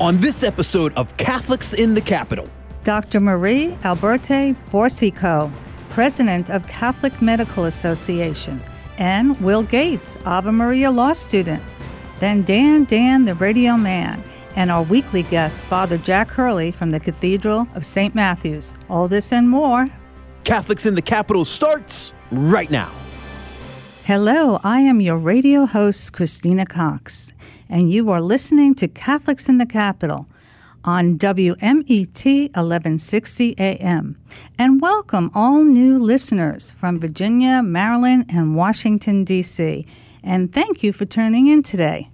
on this episode of Catholics in the Capital. Dr. Marie Alberte Boursiquot, President of Catholic Medical Association, and Will Gates, Ave Maria Law student. Then Dan Dan, the radio man, and our weekly guest, Father Jack Hurley from the Cathedral of St. Matthews. All this and more. Catholics in the Capital starts right now. Hello, I am your radio host, Christina Cox, and you are listening to Catholics in the Capital on WMET 1160 AM. And welcome all new listeners from Virginia, Maryland, and Washington, D.C. And thank you for tuning in today.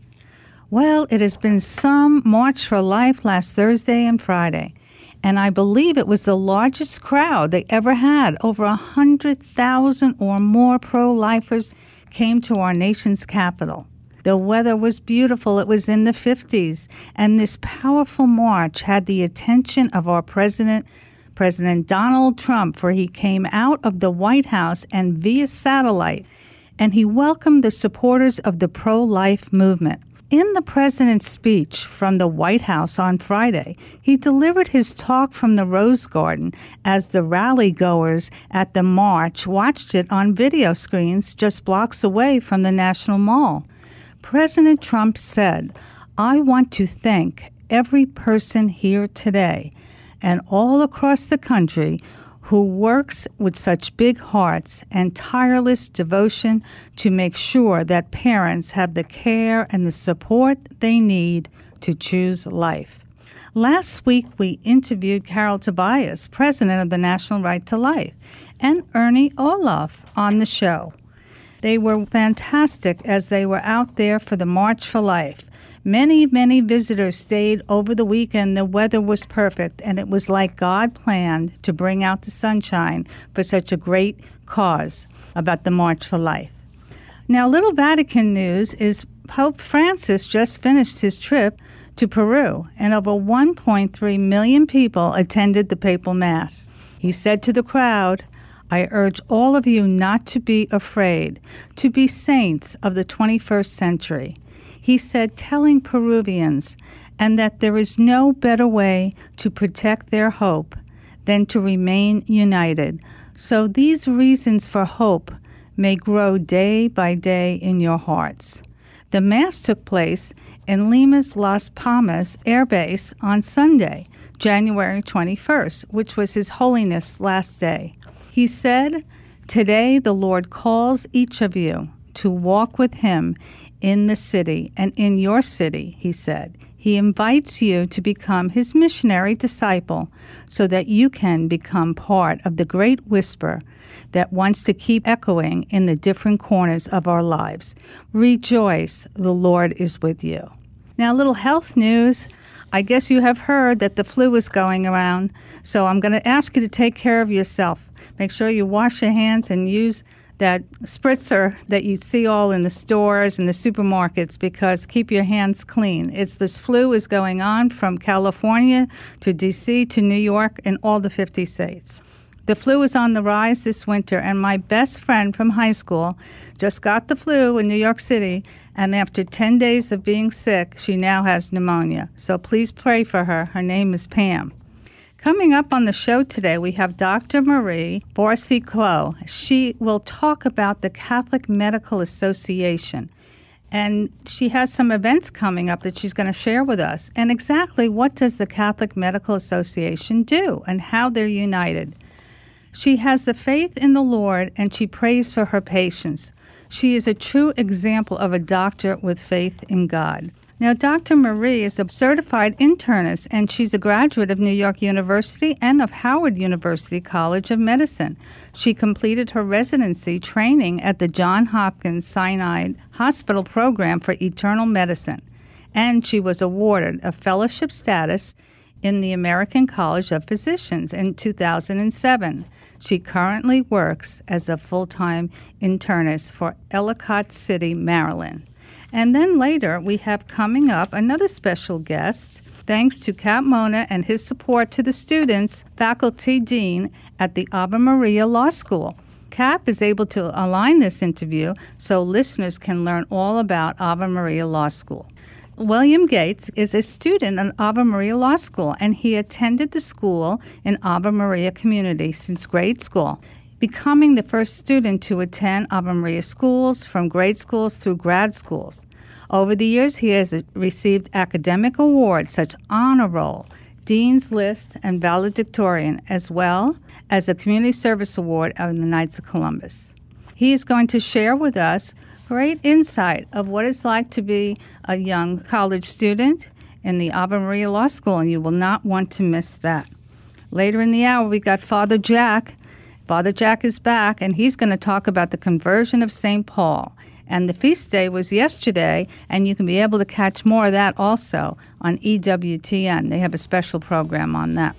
Well, it has been some March for Life last Thursday and Friday and I believe it was the largest crowd they ever had. Over a hundred thousand or more pro-lifers came to our nation's capital. The weather was beautiful. It was in the 50s, and this powerful march had the attention of our president, President Donald Trump, for he came out of the White House and via satellite, and he welcomed the supporters of the pro-life movement. In the president's speech from the White House on Friday, he delivered his talk from the Rose Garden as the rally goers at the march watched it on video screens just blocks away from the National Mall. President Trump said, I want to thank every person here today and all across the country who works with such big hearts and tireless devotion to make sure that parents have the care and the support they need to choose life. Last week, we interviewed Carol Tobias, president of the National Right to Life, and Ernie Olaf on the show. They were fantastic as they were out there for the March for Life. Many, many visitors stayed over the weekend. The weather was perfect, and it was like God planned to bring out the sunshine for such a great cause about the March for Life. Now, little Vatican news is Pope Francis just finished his trip to Peru, and over 1.3 million people attended the papal Mass. He said to the crowd, I urge all of you not to be afraid, to be saints of the 21st century he said, telling Peruvians, and that there is no better way to protect their hope than to remain united. So these reasons for hope may grow day by day in your hearts. The Mass took place in Lima's Las Palmas Air Base on Sunday, January 21st, which was His Holiness' last day. He said, Today the Lord calls each of you to walk with Him in the city and in your city, he said. He invites you to become his missionary disciple so that you can become part of the great whisper that wants to keep echoing in the different corners of our lives. Rejoice, the Lord is with you. Now, a little health news. I guess you have heard that the flu is going around, so I'm going to ask you to take care of yourself. Make sure you wash your hands and use that spritzer that you see all in the stores and the supermarkets because keep your hands clean. It's this flu is going on from California to DC to New York and all the 50 states. The flu is on the rise this winter, and my best friend from high school just got the flu in New York City, and after 10 days of being sick, she now has pneumonia. So please pray for her. Her name is Pam. Coming up on the show today, we have Dr. Marie Boursiquot. She will talk about the Catholic Medical Association. And she has some events coming up that she's going to share with us. And exactly what does the Catholic Medical Association do and how they're united. She has the faith in the Lord and she prays for her patients. She is a true example of a doctor with faith in God. Now, Dr. Marie is a certified internist, and she's a graduate of New York University and of Howard University College of Medicine. She completed her residency training at the Johns Hopkins Sinai Hospital Program for Internal Medicine, and she was awarded a fellowship status in the American College of Physicians in 2007. She currently works as a full time internist for Ellicott City, Maryland. And then later, we have coming up another special guest, thanks to Cap Mona and his support to the students, faculty dean at the Ave Maria Law School. Cap is able to align this interview so listeners can learn all about Ave Maria Law School. William Gates is a student at Ave Maria Law School, and he attended the school in Ave Maria community since grade school, becoming the first student to attend Ave Maria schools from grade schools through grad schools. Over the years, he has received academic awards such honor roll, Dean's List, and valedictorian, as well as a Community Service Award of the Knights of Columbus. He is going to share with us great insight of what it's like to be a young college student in the Ave Maria Law School, and you will not want to miss that. Later in the hour, we got Father Jack. Father Jack is back, and he's going to talk about the conversion of St. Paul. And the feast day was yesterday, and you can be able to catch more of that also on EWTN. They have a special program on that.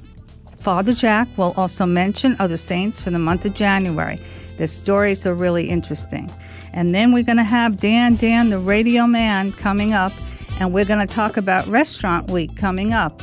Father Jack will also mention other saints for the month of January. The stories are really interesting. And then we're going to have Dan Dan, the radio man, coming up, and we're going to talk about Restaurant Week coming up.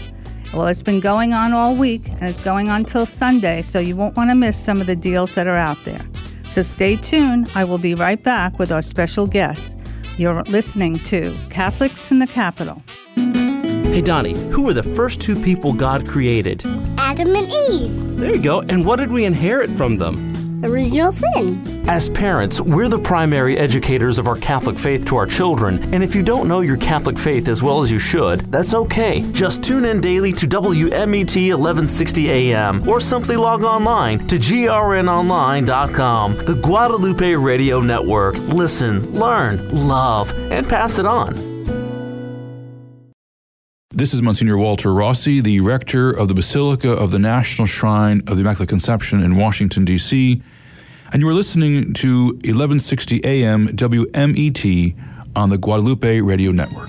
Well, it's been going on all week, and it's going on till Sunday, so you won't want to miss some of the deals that are out there. So stay tuned. I will be right back with our special guest. You're listening to Catholics in the Capital. Hey, Donnie, who were the first two people God created? Adam and Eve. There you go. And what did we inherit from them? Original sin. As parents, we're the primary educators of our Catholic faith to our children, and if you don't know your Catholic faith as well as you should, that's okay. Just tune in daily to WMET 1160 AM or simply log online to grnonline.com, the Guadalupe Radio Network. Listen, learn, love, and pass it on. This is Monsignor Walter Rossi, the rector of the Basilica of the National Shrine of the Immaculate Conception in Washington, D.C., and you are listening to 1160 AM WMET on the Guadalupe Radio Network.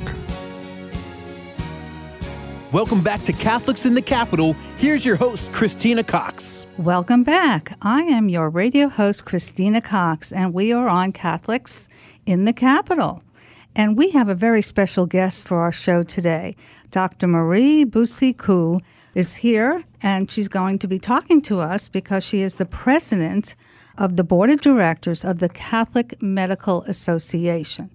Welcome back to Catholics in the Capital. Here's your host, Christina Cox. Welcome back. I am your radio host, Christina Cox, and we are on Catholics in the Capital. And we have a very special guest for our show today. Dr. Marie Boursiquot is here, and she's going to be talking to us because she is the president of the board of directors of the Catholic Medical Association.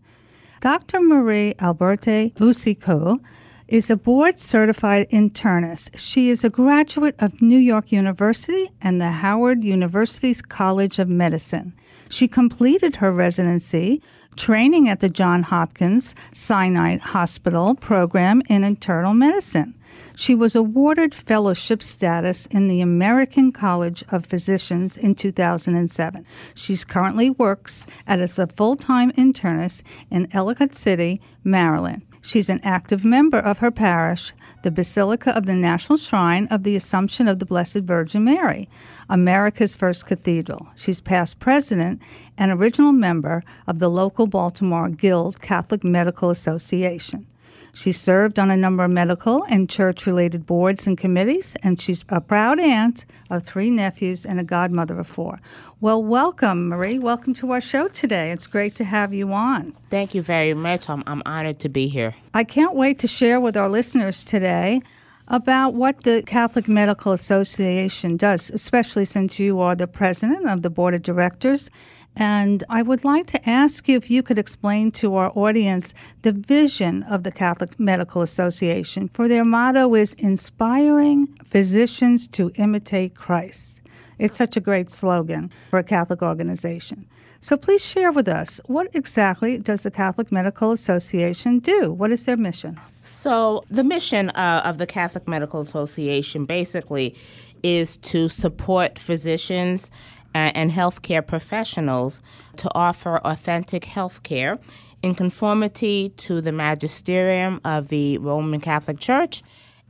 Dr. Marie Alberte Boursiquot is a board certified internist. She is a graduate of New York University and the Howard University's College of Medicine. She completed her residency training at the John Hopkins Sinai Hospital program in internal medicine. She was awarded fellowship status in the American College of Physicians in 2007. She currently works as a full time internist in Ellicott City, Maryland. She's an active member of her parish, the Basilica of the National Shrine of the Assumption of the Blessed Virgin Mary, America's first cathedral. She's past president and original member of the local Baltimore Guild Catholic Medical Association. She served on a number of medical and church related boards and committees, and she's a proud aunt of three nephews and a godmother of four. Well, welcome, Marie. Welcome to our show today. It's great to have you on. Thank you very much. I'm, I'm honored to be here. I can't wait to share with our listeners today about what the Catholic Medical Association does, especially since you are the president of the board of directors and I would like to ask you if you could explain to our audience the vision of the Catholic Medical Association, for their motto is inspiring physicians to imitate Christ. It's such a great slogan for a Catholic organization. So please share with us what exactly does the Catholic Medical Association do? What is their mission? So, the mission uh, of the Catholic Medical Association basically is to support physicians and healthcare professionals to offer authentic healthcare in conformity to the magisterium of the Roman Catholic Church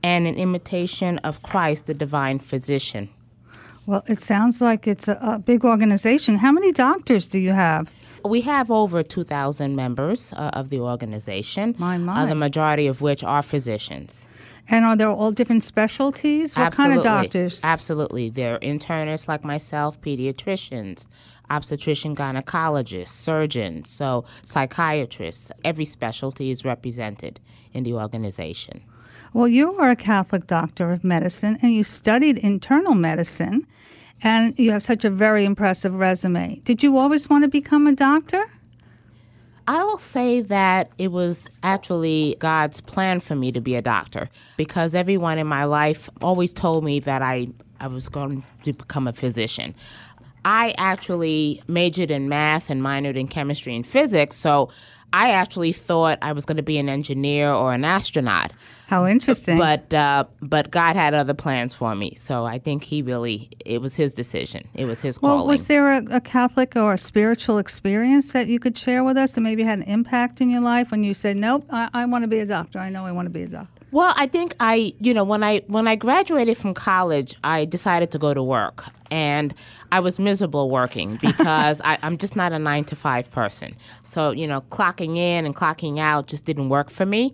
and in imitation of Christ, the divine physician. Well, it sounds like it's a, a big organization. How many doctors do you have? We have over 2,000 members uh, of the organization, my, my. Uh, the majority of which are physicians. And are there all different specialties? What Absolutely. kind of doctors? Absolutely. There are internists like myself, pediatricians, obstetrician gynecologists, surgeons, so psychiatrists. Every specialty is represented in the organization. Well, you are a Catholic doctor of medicine and you studied internal medicine, and you have such a very impressive resume. Did you always want to become a doctor? I'll say that it was actually God's plan for me to be a doctor because everyone in my life always told me that I, I was going to become a physician. I actually majored in math and minored in chemistry and physics, so I actually thought I was going to be an engineer or an astronaut. How interesting. But uh, but God had other plans for me, so I think He really it was His decision. It was His calling. well, was there a, a Catholic or a spiritual experience that you could share with us that maybe had an impact in your life when you said, "Nope, I, I want to be a doctor. I know I want to be a doctor." Well, I think I, you know, when I when I graduated from college, I decided to go to work, and I was miserable working because I, I'm just not a nine to five person. So you know, clocking in and clocking out just didn't work for me,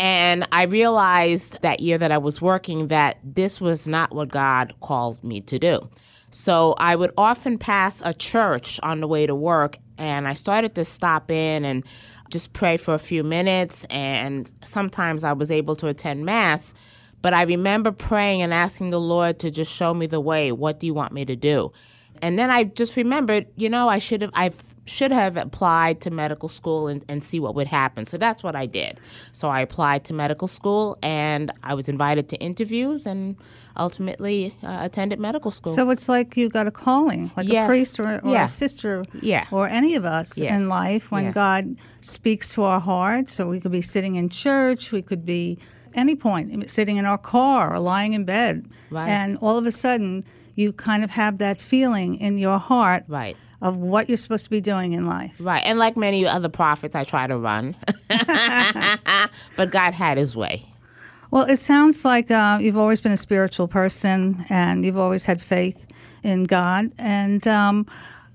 and I realized that year that I was working that this was not what God called me to do. So I would often pass a church on the way to work, and I started to stop in and just pray for a few minutes. And sometimes I was able to attend Mass. But I remember praying and asking the Lord to just show me the way. What do you want me to do? And then I just remembered, you know, I should have, I should have applied to medical school and, and see what would happen. So that's what I did. So I applied to medical school and I was invited to interviews and ultimately uh, attended medical school. So it's like you got a calling, like Yes. a priest or, or Yeah. a sister, Yeah. or any of us Yes. in life. When Yeah. God speaks to our hearts, so we could be sitting in church, we could be any point sitting in our car or lying in bed, Right. and all of a sudden you kind of have that feeling in your heart Right. Of what you're supposed to be doing in life. Right. And like many other prophets, I try to run. but God had his way. Well, it sounds like uh, you've always been a spiritual person and you've always had faith in God. And um,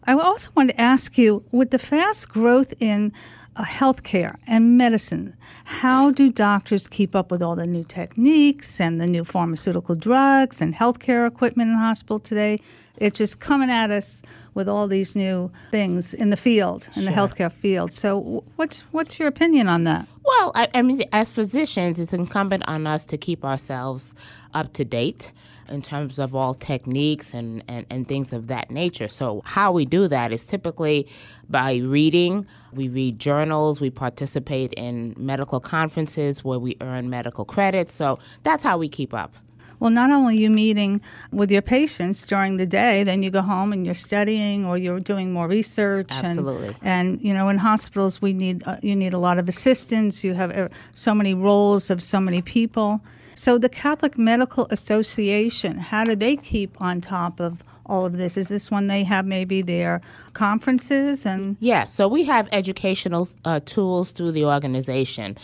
I also wanted to ask you with the fast growth in uh, healthcare and medicine, how do doctors keep up with all the new techniques and the new pharmaceutical drugs and healthcare equipment in hospital today? It's just coming at us with all these new things in the field, in the healthcare field. So, what's what's your opinion on that? Well, I, I mean, as physicians, it's incumbent on us to keep ourselves up to date in terms of all techniques and, and, and things of that nature. So, how we do that is typically by reading. We read journals, we participate in medical conferences where we earn medical credits. So, that's how we keep up. Well, not only you meeting with your patients during the day, then you go home and you're studying or you're doing more research. and- Absolutely. And, you know, in hospitals, we need uh, you need a lot of assistance. You have uh, so many roles of so many people. So the Catholic Medical Association, how do they keep on top of all of this? Is this when they have maybe their conferences and Yeah, so we have educational uh, tools through the organization.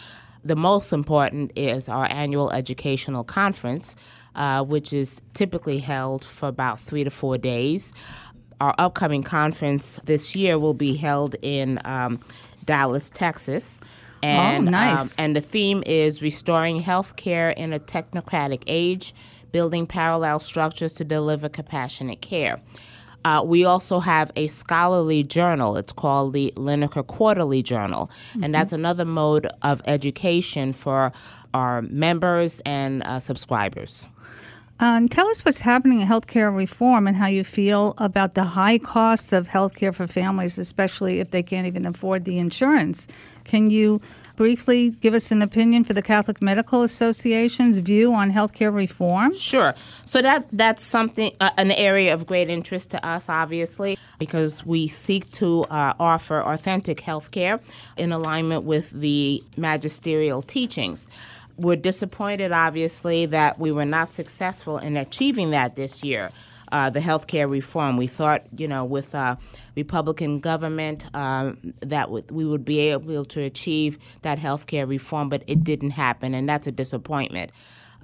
The most important is our annual educational conference, uh, which is typically held for about three to four days. Our upcoming conference this year will be held in um, Dallas, Texas. And, um, nice. and the theme is restoring healthcare in a technocratic age, building parallel structures to deliver compassionate care. Uh, we also have a scholarly journal. It's called the Linacre Quarterly Journal, and that's another mode of education for our members and uh, subscribers. Um, tell us what's happening in healthcare reform and how you feel about the high costs of healthcare for families, especially if they can't even afford the insurance. Can you briefly give us an opinion for the Catholic Medical Association's view on healthcare reform? Sure. So that's that's something uh, an area of great interest to us, obviously, because we seek to uh, offer authentic health care in alignment with the magisterial teachings. We're disappointed, obviously, that we were not successful in achieving that this year. Uh, the healthcare reform. We thought, you know, with uh, Republican government, um, that w- we would be able to achieve that healthcare reform, but it didn't happen, and that's a disappointment.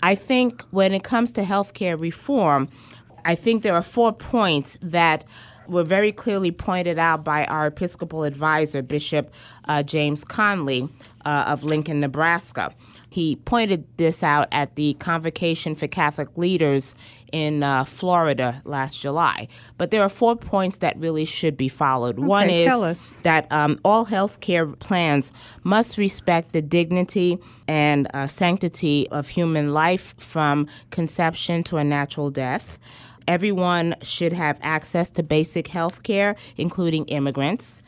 I think when it comes to healthcare reform, I think there are four points that were very clearly pointed out by our Episcopal advisor, Bishop uh, James Conley uh, of Lincoln, Nebraska. He pointed this out at the Convocation for Catholic Leaders in uh, Florida last July. But there are four points that really should be followed. One Okay, is tell us. that um, all health care plans must respect the dignity and uh, sanctity of human life from conception to a natural death. Everyone should have access to basic health care, including immigrants.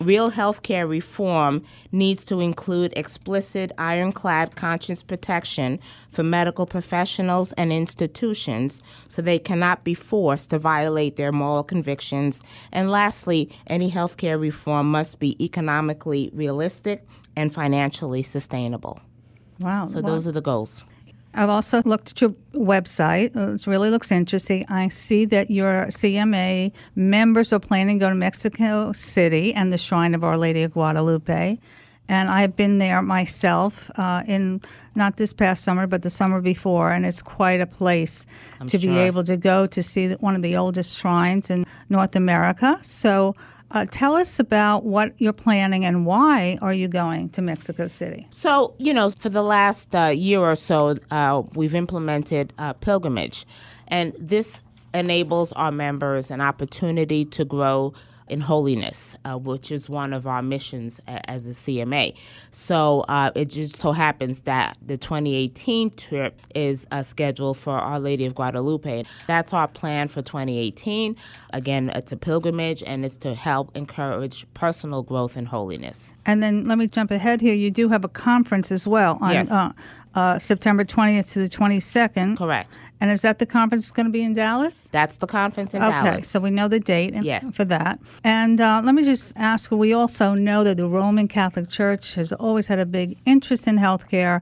Real healthcare reform needs to include explicit ironclad conscience protection for medical professionals and institutions so they cannot be forced to violate their moral convictions. And lastly, any healthcare reform must be economically realistic and financially sustainable. Wow. So Wow. those are the goals. I've also looked at your website. Uh, It really looks interesting. I see that your CMA members are planning to go to Mexico City and the Shrine of Our Lady of Guadalupe. And I've been there myself uh, in not this past summer, but the summer before, and it's quite a place to be able to go to see one of the oldest shrines in North America. So, uh, tell us about what you're planning and why are you going to Mexico City? So, you know, for the last uh, year or so, uh, we've implemented uh, pilgrimage, and this enables our members an opportunity to grow in holiness, uh, which is one of our missions a- as a CMA. So uh, it just so happens that the 2018 trip is uh, scheduled for Our Lady of Guadalupe. That's our plan for 2018. Again, it's a pilgrimage, and it's to help encourage personal growth in holiness. And then let me jump ahead here. You do have a conference as well on Yes. Uh, September 20th to the 22nd. Correct. And is that the conference going to be in Dallas? That's the conference in Okay, Dallas. Okay, so we know the date and- Yeah. for that. And uh, let me just ask we also know that the Roman Catholic Church has always had a big interest in healthcare,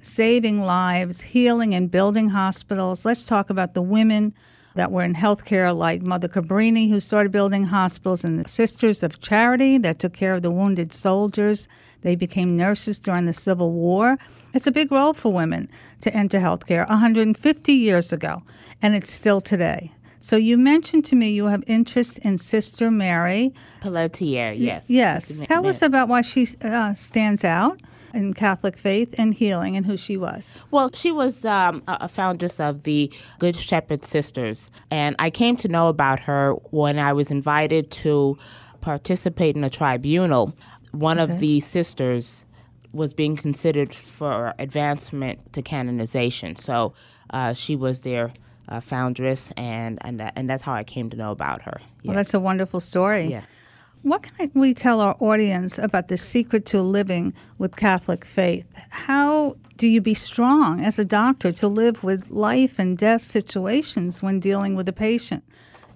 saving lives, healing, and building hospitals. Let's talk about the women that were in healthcare, like Mother Cabrini, who started building hospitals, and the Sisters of Charity that took care of the wounded soldiers. They became nurses during the Civil War. It's a big role for women to enter healthcare 150 years ago, and it's still today. So you mentioned to me you have interest in Sister Mary. Pelletier, yes. Yes. Tell us about why she uh, stands out in Catholic faith and healing and who she was. Well, she was um, a foundress of the Good Shepherd Sisters, and I came to know about her when I was invited to participate in a tribunal. One of the sisters was being considered for advancement to canonization, so uh, she was their uh, foundress, and and that, and that's how I came to know about her. Well, that's a wonderful story. Yeah. What can we tell our audience about the secret to living with Catholic faith? How do you be strong as a doctor to live with life and death situations when dealing with a patient?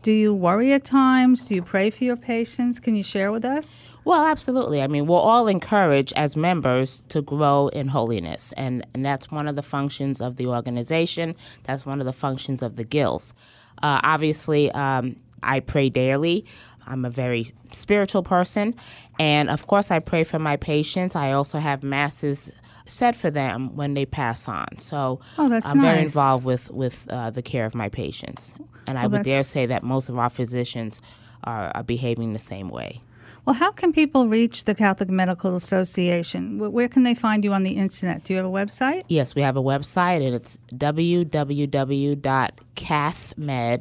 Do you worry at times? Do you pray for your patients? Can you share with us? Well, absolutely. I mean, we're all encouraged as members to grow in holiness, and, and that's one of the functions of the organization. That's one of the functions of the guilds. Uh, obviously, um, I pray daily. I'm a very spiritual person, and of course, I pray for my patients. I also have masses said for them when they pass on. So Oh, that's I'm very involved with with uh, the care of my patients, and I would dare say that most of our physicians are, are behaving the same way. Well, how can people reach the Catholic Medical Association? Where can they find you on the internet? Do you have a website? Yes, we have a website, and it's www.cathmed,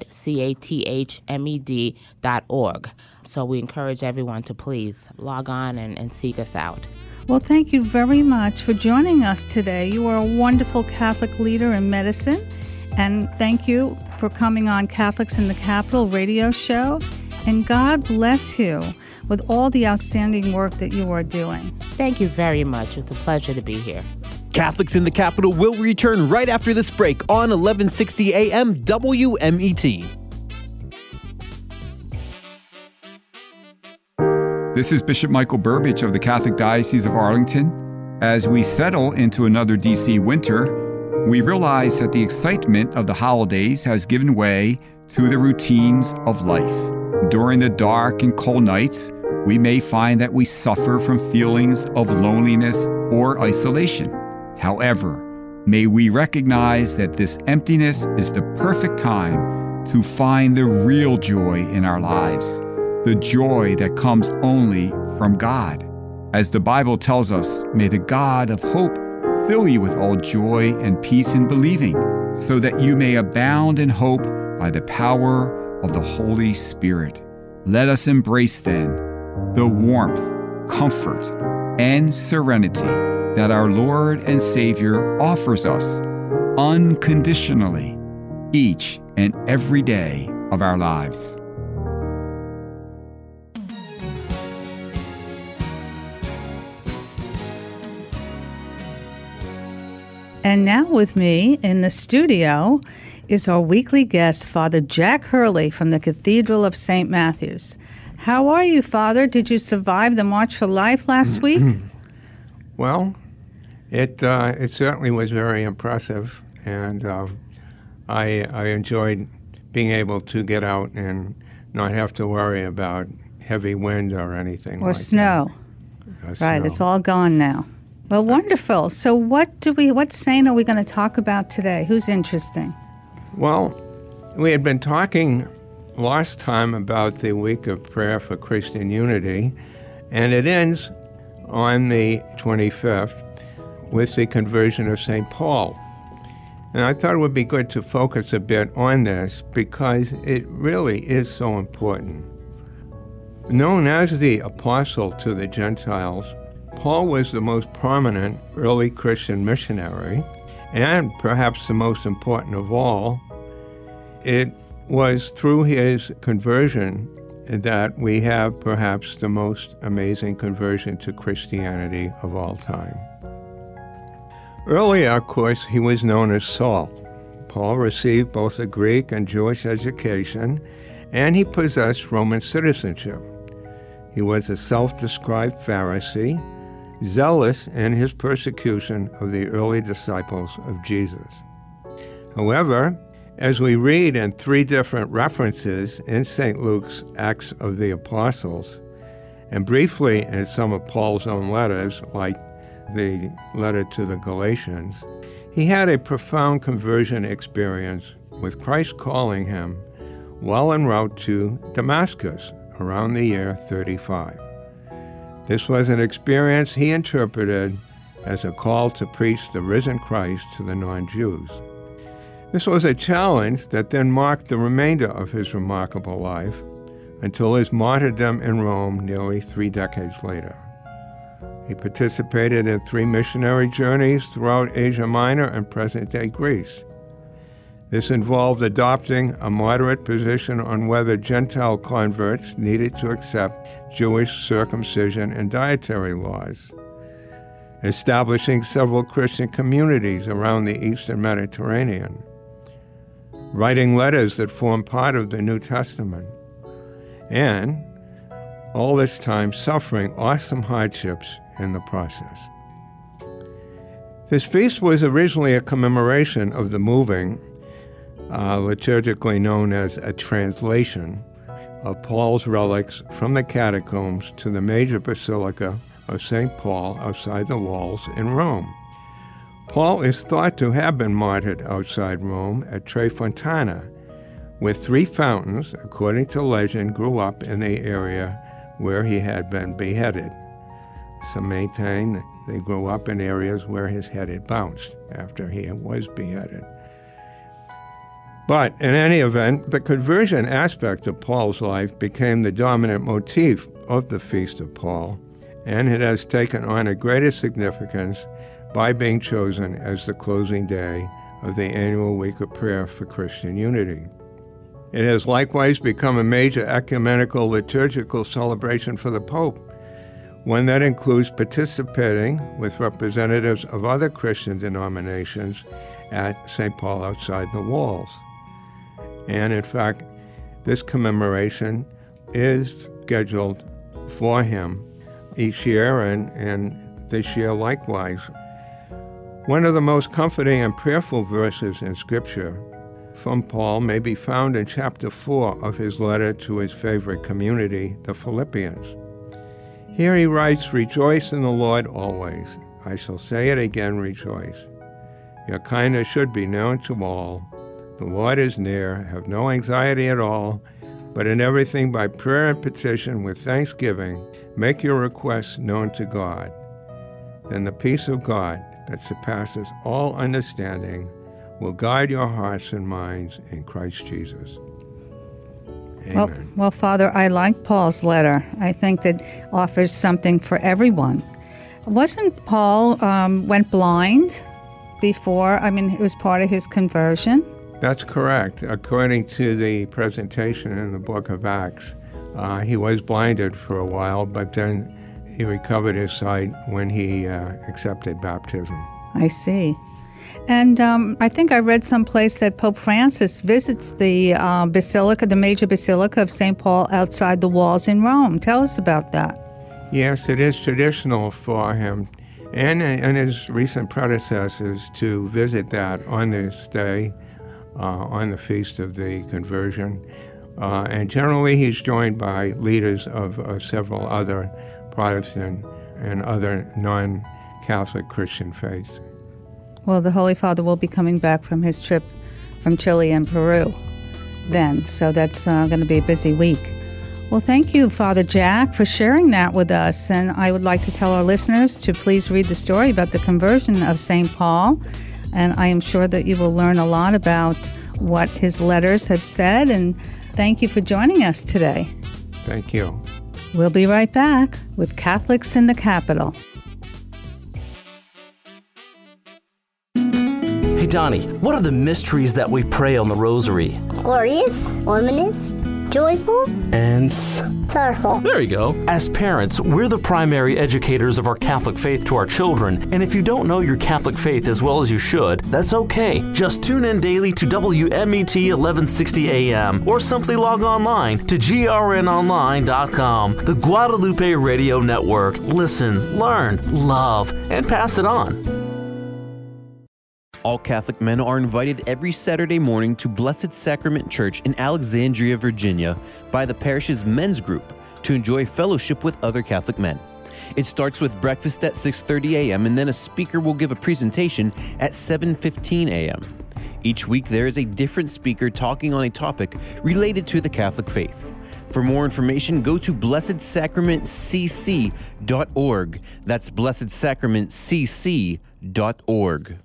C-A-T-H-M-E-D dot org. So we encourage everyone to please log on and, and seek us out. Well, thank you very much for joining us today. You are a wonderful Catholic leader in medicine. And thank you for coming on Catholics in the Capital radio show. And God bless you with all the outstanding work that you are doing. Thank you very much. It's a pleasure to be here. Catholics in the Capital will return right after this break on 1160 AM WMET. This is Bishop Michael Burbidge of the Catholic Diocese of Arlington. As we settle into another DC winter, we realize that the excitement of the holidays has given way to the routines of life. During the dark and cold nights, we may find that we suffer from feelings of loneliness or isolation. However, may we recognize that this emptiness is the perfect time to find the real joy in our lives the joy that comes only from God. As the Bible tells us, may the God of hope fill you with all joy and peace in believing, so that you may abound in hope by the power of the Holy Spirit. Let us embrace then the warmth, comfort, and serenity that our Lord and Savior offers us unconditionally each and every day of our lives. And now, with me in the studio is our weekly guest, Father Jack Hurley from the Cathedral of St. Matthew's. How are you, Father? Did you survive the March for Life last week? Well, it uh, it certainly was very impressive, and uh, I I enjoyed being able to get out and not have to worry about heavy wind or anything or like snow? that. Uh, Right, snow. it's all gone now. Well, wonderful. So, what do we? What saint are we going to talk about today? Who's interesting? Well, we had been talking last time about the week of prayer for Christian unity, and it ends on the 25th with the conversion of St. Paul. And I thought it would be good to focus a bit on this because it really is so important. Known as the apostle to the Gentiles, Paul was the most prominent early Christian missionary, and perhaps the most important of all, it was through his conversion that we have perhaps the most amazing conversion to Christianity of all time. Earlier, of course, he was known as Saul. Paul received both a Greek and Jewish education, and he possessed Roman citizenship. He was a self described Pharisee, zealous in his persecution of the early disciples of Jesus. However, as we read in three different references in St. Luke's Acts of the Apostles, and briefly in some of Paul's own letters, like the letter to the Galatians, he had a profound conversion experience with Christ calling him while en route to Damascus around the year 35. This was an experience he interpreted as a call to preach the risen Christ to the non Jews. This was a challenge that then marked the remainder of his remarkable life until his martyrdom in Rome nearly three decades later. He participated in three missionary journeys throughout Asia Minor and present day Greece. This involved adopting a moderate position on whether Gentile converts needed to accept Jewish circumcision and dietary laws, establishing several Christian communities around the Eastern Mediterranean, writing letters that form part of the New Testament, and all this time suffering awesome hardships in the process. This feast was originally a commemoration of the moving, uh, liturgically known as a translation, of Paul's relics from the catacombs to the major basilica of St. Paul outside the walls in Rome. Paul is thought to have been martyred outside Rome at Tre Fontane, where three fountains, according to legend, grew up in the area where he had been beheaded. Some maintain they grew up in areas where his head had bounced after he was beheaded. But in any event, the conversion aspect of Paul's life became the dominant motif of the Feast of Paul, and it has taken on a greater significance by being chosen as the closing day of the annual week of prayer for Christian unity. It has likewise become a major ecumenical liturgical celebration for the Pope, one that includes participating with representatives of other Christian denominations at St. Paul outside the walls. And in fact, this commemoration is scheduled for him each year, and, and this year likewise. One of the most comforting and prayerful verses in Scripture from Paul may be found in chapter 4 of his letter to his favorite community, the Philippians. Here he writes, Rejoice in the Lord always. I shall say it again, rejoice. Your kindness should be known to all. The Lord is near. Have no anxiety at all, but in everything by prayer and petition with thanksgiving, make your requests known to God. Then the peace of God that surpasses all understanding will guide your hearts and minds in Christ Jesus. Amen. Well, well, Father, I like Paul's letter. I think that offers something for everyone. Wasn't Paul um, went blind before? I mean, it was part of his conversion. That's correct. According to the presentation in the book of Acts, uh, he was blinded for a while, but then he recovered his sight when he uh, accepted baptism. I see. And um, I think I read someplace that Pope Francis visits the uh, basilica, the major basilica of St. Paul outside the walls in Rome. Tell us about that. Yes, it is traditional for him and, and his recent predecessors to visit that on this day, uh, on the feast of the conversion. Uh, and generally, he's joined by leaders of uh, several other Protestant and other non Catholic Christian faiths. Well, the Holy Father will be coming back from his trip from Chile and Peru then, so that's uh, going to be a busy week. Well, thank you, Father Jack, for sharing that with us. And I would like to tell our listeners to please read the story about the conversion of St. Paul. And I am sure that you will learn a lot about what his letters have said. And thank you for joining us today. Thank you. We'll be right back with Catholics in the Capital. Hey, Donnie, what are the mysteries that we pray on the rosary? Glorious, luminous, joyful, And. sorrowful. There you go. As parents, we're the primary educators of our Catholic faith to our children, and if you don't know your Catholic faith as well as you should, that's okay. Just tune in daily to WMET 1160 AM or simply log online to grnonline.com, the Guadalupe Radio Network. Listen, learn, love, and pass it on. All Catholic men are invited every Saturday morning to Blessed Sacrament Church in Alexandria, Virginia, by the parish's men's group to enjoy fellowship with other Catholic men. It starts with breakfast at 6:30 a.m. and then a speaker will give a presentation at 7:15 a.m. Each week there is a different speaker talking on a topic related to the Catholic faith. For more information, go to blessedsacramentcc.org. That's blessedsacramentcc.org.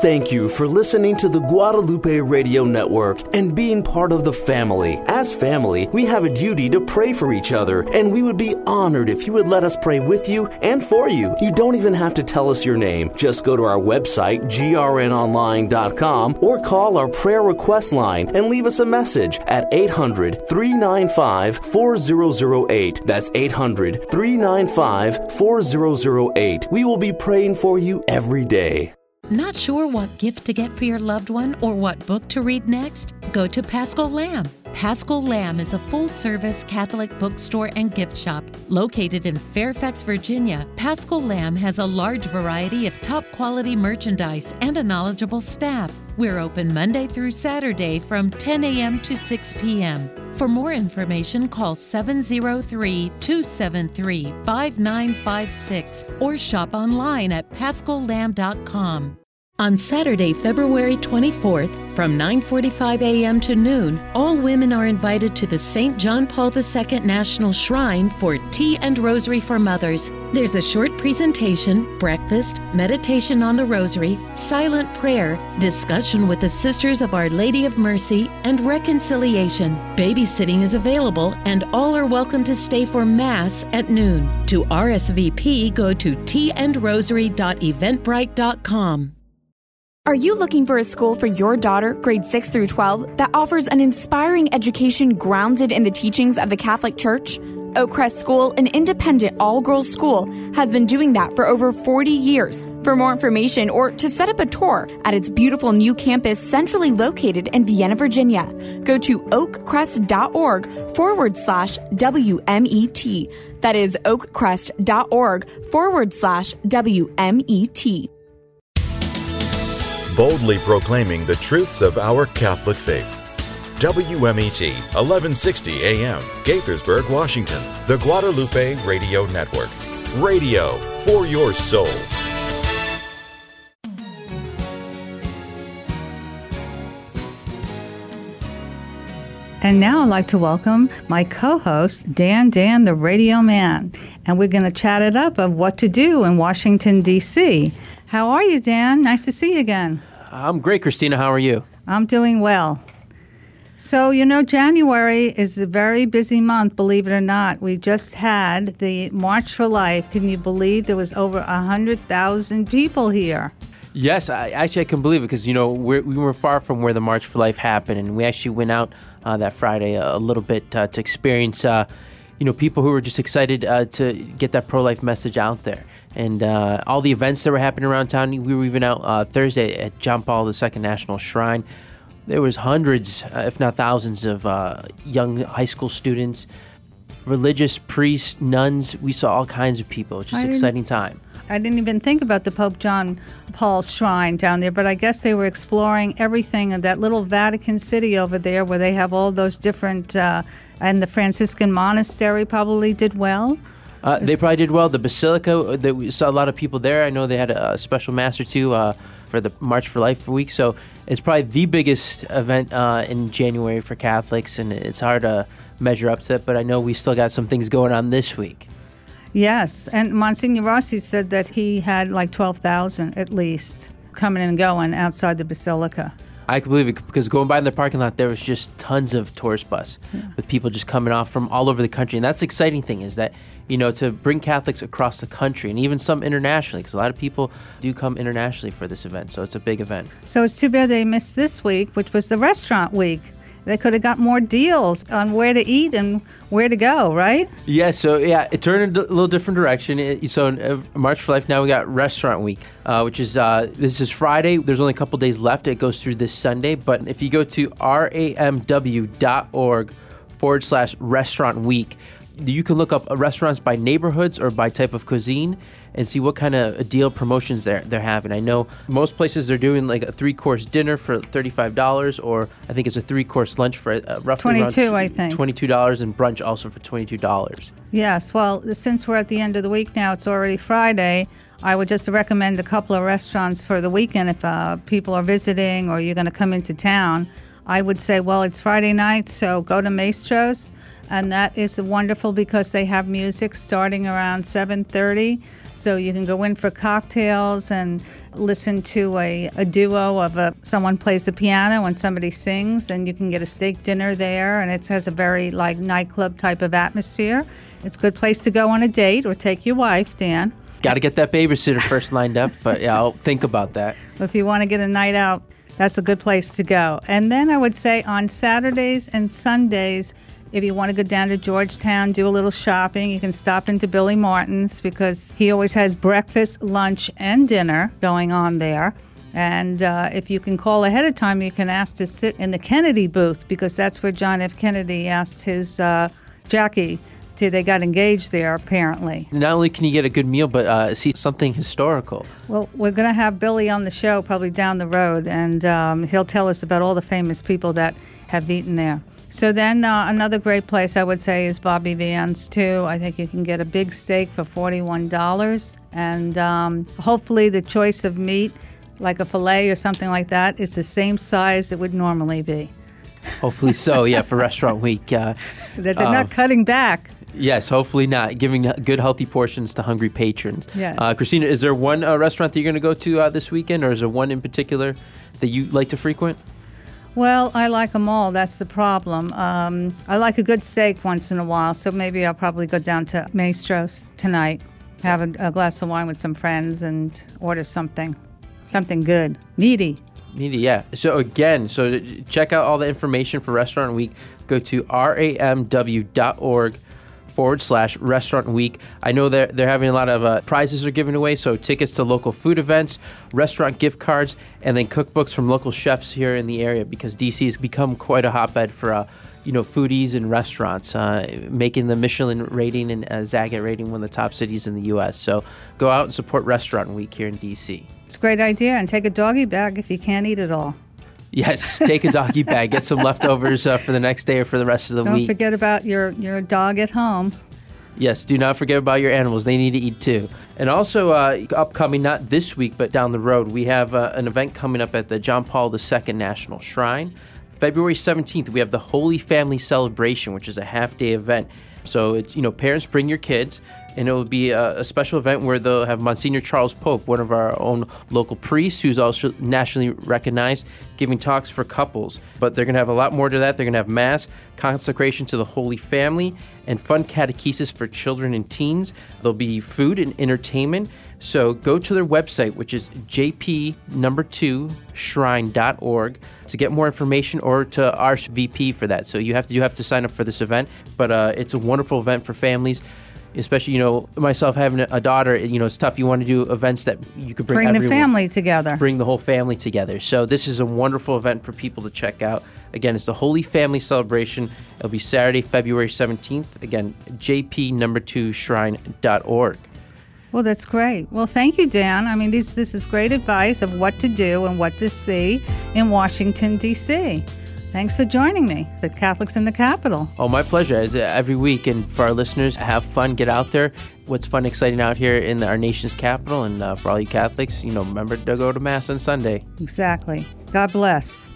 Thank you for listening to the Guadalupe Radio Network and being part of the family. As family, we have a duty to pray for each other, and we would be honored if you would let us pray with you and for you. You don't even have to tell us your name. Just go to our website, grnonline.com, or call our prayer request line and leave us a message at 800 395 4008. That's 800 395 4008. We will be praying for you every day. Not sure what gift to get for your loved one or what book to read next? Go to Paschal Lamb. Paschal Lamb is a full service Catholic bookstore and gift shop located in Fairfax, Virginia. Paschal Lamb has a large variety of top quality merchandise and a knowledgeable staff. We're open Monday through Saturday from 10 a.m. to 6 p.m. For more information, call 703 273 5956 or shop online at paschallamb.com. On Saturday, February 24th, from 9:45 a.m. to noon, all women are invited to the St. John Paul II National Shrine for Tea and Rosary for Mothers. There's a short presentation, breakfast, meditation on the rosary, silent prayer, discussion with the Sisters of Our Lady of Mercy, and reconciliation. Babysitting is available and all are welcome to stay for mass at noon. To RSVP, go to teaandrosary.eventbrite.com. Are you looking for a school for your daughter, grade 6 through 12, that offers an inspiring education grounded in the teachings of the Catholic Church? Oakcrest School, an independent all girls school, has been doing that for over 40 years. For more information or to set up a tour at its beautiful new campus centrally located in Vienna, Virginia, go to oakcrest.org forward slash WMET. That is oakcrest.org forward slash WMET. Boldly proclaiming the truths of our Catholic faith. WMET 1160 AM, Gaithersburg, Washington, the Guadalupe Radio Network. Radio for your soul. And now I'd like to welcome my co host, Dan Dan, the radio man. And we're going to chat it up of what to do in Washington, D.C. How are you, Dan? Nice to see you again. I'm great, Christina. How are you? I'm doing well. So, you know, January is a very busy month, believe it or not. We just had the March for Life. Can you believe there was over 100,000 people here? Yes, I, actually, I can believe it because, you know, we're, we were far from where the March for Life happened, and we actually went out uh, that Friday a, a little bit uh, to experience, uh, you know, people who were just excited uh, to get that pro life message out there. And uh, all the events that were happening around town. We were even out uh, Thursday at John Paul II National Shrine. There was hundreds, uh, if not thousands, of uh, young high school students, religious priests, nuns. We saw all kinds of people. Just an exciting time. I didn't even think about the Pope John Paul shrine down there, but I guess they were exploring everything in that little Vatican City over there where they have all those different, uh, and the Franciscan monastery probably did well. Uh, they probably did well. The Basilica, uh, that we saw a lot of people there. I know they had a, a special mass or two uh, for the March for Life week. So it's probably the biggest event uh, in January for Catholics, and it's hard to measure up to it. But I know we still got some things going on this week. Yes, and Monsignor Rossi said that he had like 12,000 at least coming and going outside the Basilica. I can believe it because going by in the parking lot, there was just tons of tourist bus hmm. with people just coming off from all over the country. And that's the exciting thing is that, you know, to bring Catholics across the country and even some internationally, because a lot of people do come internationally for this event. So it's a big event. So it's too bad they missed this week, which was the restaurant week. They could have got more deals on where to eat and where to go, right? Yeah, so yeah, it turned a little different direction. It- so in uh, March for Life, now we got Restaurant Week, uh, which is uh, this is Friday. There's only a couple days left. It goes through this Sunday. But if you go to ramw.org forward slash Restaurant Week, you can look up restaurants by neighborhoods or by type of cuisine and see what kind of deal promotions they're they're having. I know most places they're doing like a three course dinner for thirty five dollars, or I think it's a three course lunch for uh, roughly around 22, I think. twenty two dollars, and brunch also for twenty two dollars. Yes, well, since we're at the end of the week now, it's already Friday. I would just recommend a couple of restaurants for the weekend if uh, people are visiting or you're going to come into town. I would say, well, it's Friday night, so go to Mastro's, and that is wonderful because they have music starting around 7:30, so you can go in for cocktails and listen to a, a duo of a someone plays the piano and somebody sings, and you can get a steak dinner there, and it has a very like nightclub type of atmosphere. It's a good place to go on a date or take your wife, Dan. Got to get that babysitter first lined up, but yeah, I'll think about that. If you want to get a night out, that's a good place to go. And then I would say on Saturdays and Sundays, if you want to go down to Georgetown, do a little shopping, you can stop into Billy Martin's because he always has breakfast, lunch, and dinner going on there. And uh, if you can call ahead of time, you can ask to sit in the Kennedy booth because that's where John F. Kennedy asked his uh, Jackie to. They got engaged there apparently. Not only can you get a good meal, but uh, see something historical. Well, we're going to have Billy on the show probably down the road, and um, he'll tell us about all the famous people that have eaten there. So then uh, another great place I would say is Bobby Van's too. I think you can get a big steak for forty-one dollars, and um, hopefully the choice of meat, like a fillet or something like that, is the same size it would normally be. Hopefully so, yeah, for restaurant week. Uh, That they're um, not cutting back. Yes, hopefully not. Giving good, healthy portions to hungry patrons. Yes. Uh, Christina, is there one uh, restaurant that you're going to go to uh, this weekend, or is there one in particular that you like to frequent? Well, I like them all. That's the problem. Um, I like a good steak once in a while, so maybe I'll probably go down to Mastro's tonight, have a, a glass of wine with some friends, and order something, something good, meaty. Media, yeah. So again, so check out all the information for Restaurant Week. Go to ramw.org forward slash Restaurant Week. I know they're, they're having a lot of uh, prizes are given away, so tickets to local food events, restaurant gift cards, and then cookbooks from local chefs here in the area because DC has become quite a hotbed for uh, you know foodies and restaurants, uh, making the Michelin rating and uh, Zagat rating one of the top cities in the U.S. So go out and support Restaurant Week here in DC. It's a great idea, and take a doggy bag if you can't eat it all. Yes, take a doggy bag, get some leftovers uh, for the next day or for the rest of the week. Don't forget about your, your dog at home. Yes, do not forget about your animals. They need to eat too. And also, uh, upcoming, not this week, but down the road, we have uh, an event coming up at the John Paul II National Shrine. February 17th, we have the Holy Family Celebration, which is a half day event. So, it's, you know, parents bring your kids, and it will be a, a special event where they'll have Monsignor Charles Pope, one of our own local priests, who's also nationally recognized, giving talks for couples. But they're going to have a lot more to that. They're going to have Mass, consecration to the Holy Family, and fun catechesis for children and teens. There'll be food and entertainment. So go to their website, which is jp number two shrine.org to get more information or to RSVP for that. So you have to you have to sign up for this event, but uh, it's a wonderful event for families. Especially you know myself having a, daughter. You know, it's tough. You want to do events that you could bring, Bring the family together. bring the whole family together. So this is a wonderful event for people to check out. Again, it's the Holy Family Celebration. It'll be Saturday, February 17th. Again, jp number two shrine.org. Well, that's great. Well, thank you, Dan. I mean, this this is great advice of what to do and what to see in Washington D.C. Thanks for joining me at Catholics in the Capital. Oh, my pleasure. As uh, every week, and for our listeners, have fun, get out there. What's fun, exciting out here in our nation's capital, and uh, for all you Catholics, you know, remember to go to mass on Sunday. Exactly. God bless.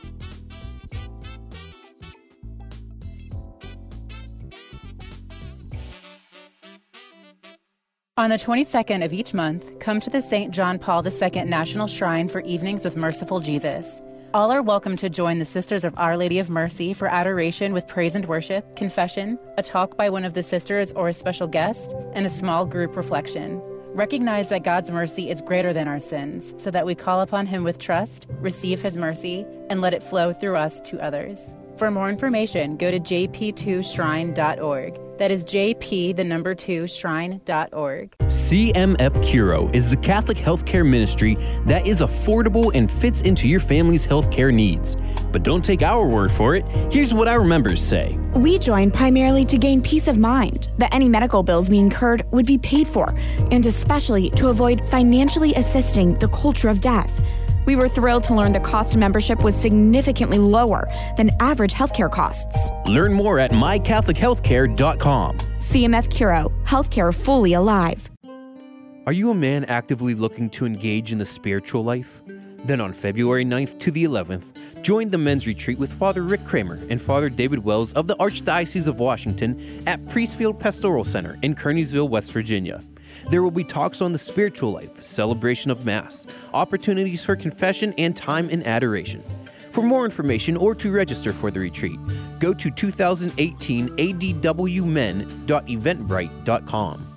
On the 22nd of each month, come to the St. John Paul II National Shrine for Evenings with Merciful Jesus. All are welcome to join the Sisters of Our Lady of Mercy for adoration with praise and worship, confession, a talk by one of the sisters or a special guest, and a small group reflection. Recognize that God's mercy is greater than our sins, so that we call upon Him with trust, receive His mercy, and let it flow through us to others. For more information, go to jp2shrine.org. That is jp, the number 2, shrine.org. CMF Curo is the Catholic healthcare ministry that is affordable and fits into your family's healthcare needs. But don't take our word for it. Here's what our members say. We joined primarily to gain peace of mind that any medical bills we incurred would be paid for, and especially to avoid financially assisting the culture of death. We were thrilled to learn the cost of membership was significantly lower than average healthcare costs. Learn more at mycatholichealthcare.com. CMF Curo, healthcare fully alive. Are you a man actively looking to engage in the spiritual life? Then on February 9th to the 11th, join the men's retreat with Father Rick Kramer and Father David Wells of the Archdiocese of Washington at Priestfield Pastoral Center in Kearneysville, West Virginia. There will be talks on the spiritual life, celebration of Mass, opportunities for confession, and time in adoration. For more information or to register for the retreat, go to 2018 adwmen.eventbrite.com.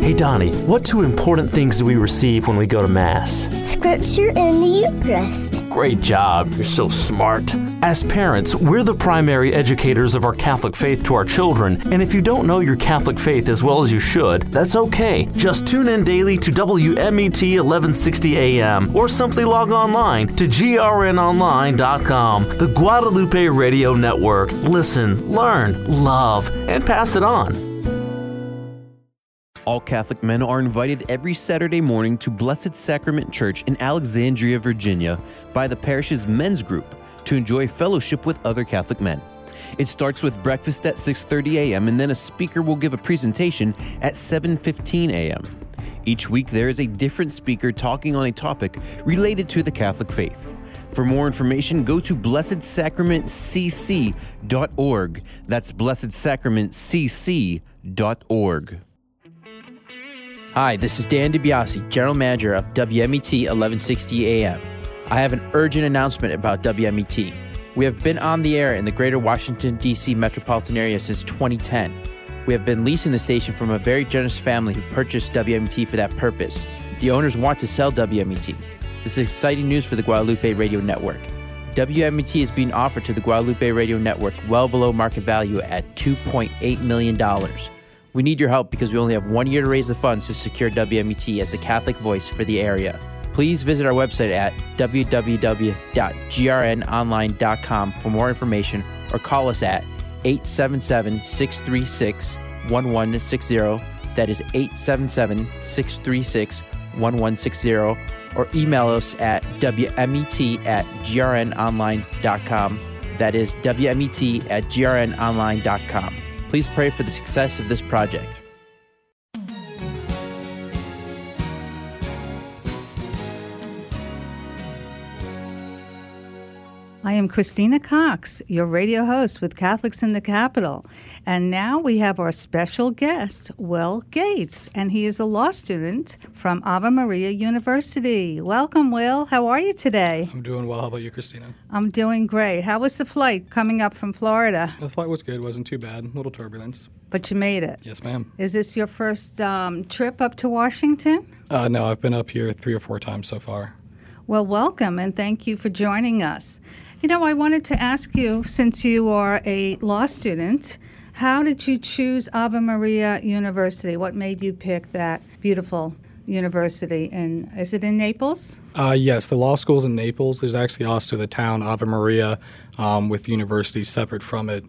Hey Donnie, what two important things do we receive when we go to Mass? Scripture and the Eucharist. Great job, you're so smart. As parents, we're the primary educators of our Catholic faith to our children, and if you don't know your Catholic faith as well as you should, that's okay. Just tune in daily to WMET 1160 AM or simply log online to grnonline.com, the Guadalupe Radio Network. Listen, learn, love, and pass it on. All Catholic men are invited every Saturday morning to Blessed Sacrament Church in Alexandria, Virginia, by the parish's men's group to enjoy fellowship with other Catholic men. It starts with breakfast at 6:30 a.m. and then a speaker will give a presentation at 7:15 a.m. Each week there is a different speaker talking on a topic related to the Catholic faith. For more information, go to blessedsacramentcc.org. That's blessedsacramentcc.org. Hi, this is Dan DiBiase, General Manager of WMET 1160 AM. I have an urgent announcement about WMET. We have been on the air in the greater Washington, D.C. metropolitan area since 2010. We have been leasing the station from a very generous family who purchased WMET for that purpose. The owners want to sell WMET. This is exciting news for the Guadalupe Radio Network. WMET is being offered to the Guadalupe Radio Network well below market value at $2.8 million. We need your help because we only have one year to raise the funds to secure WMET as the Catholic voice for the area. Please visit our website at www.grnonline.com for more information or call us at 877 636 1160. That is 877 636 1160. Or email us at WMET at grnonline.com. That is WMET at grnonline.com. Please pray for the success of this project. I am Christina Cox, your radio host with Catholics in the Capital. And now we have our special guest, Will Gates, and he is a law student from Ave Maria University. Welcome, Will. How are you today? I'm doing well. How about you, Christina? I'm doing great. How was the flight coming up from Florida? The flight was good. wasn't too bad. A little turbulence. But you made it. Yes, ma'am. Is this your first um, trip up to Washington? Uh, no, I've been up here three or four times so far. Well, welcome and thank you for joining us. You know, I wanted to ask you, since you are a law student, How did you choose Ave Maria University? What made you pick that beautiful university? And is it in Naples? Uh, yes, the law school's in Naples. There's actually also the town Ave Maria um, with universities separate from it.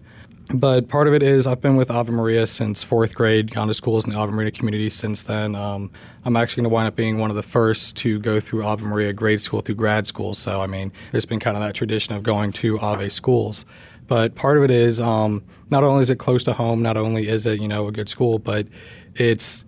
But part of it is I've been with Ave Maria since fourth grade, gone to schools in the Ave Maria community since then. Um, I'm actually going to wind up being one of the first to go through Ave Maria grade school through grad school. So, I mean, there's been kind of that tradition of going to Ave schools. But part of it is um, not only is it close to home, not only is it, you know, a good school, but it's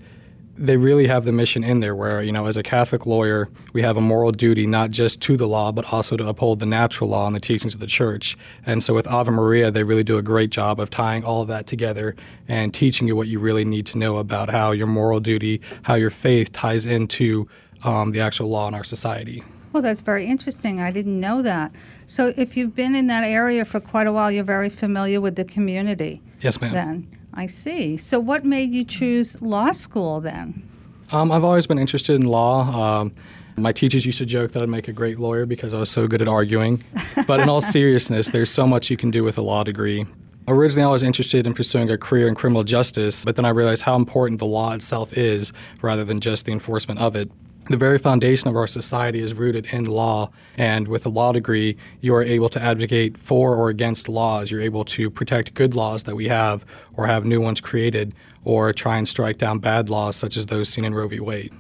they really have the mission in there where, you know, as a Catholic lawyer, we have a moral duty not just to the law, but also to uphold the natural law and the teachings of the church. And so with Ave Maria, they really do a great job of tying all of that together and teaching you what you really need to know about how your moral duty, how your faith ties into um, the actual law in our society. Well, that's very interesting. I didn't know that. So, if you've been in that area for quite a while, you're very familiar with the community. Yes, ma'am. Then. I see. So, what made you choose law school then? Um, I've always been interested in law. Um, my teachers used to joke that I'd make a great lawyer because I was so good at arguing. But in all seriousness, there's so much you can do with a law degree. Originally, I was interested in pursuing a career in criminal justice, but then I realized how important the law itself is rather than just the enforcement of it the very foundation of our society is rooted in law. And with a law degree, you are able to advocate for or against laws. You're able to protect good laws that we have or have new ones created or try and strike down bad laws such as those seen in Roe v. Wade.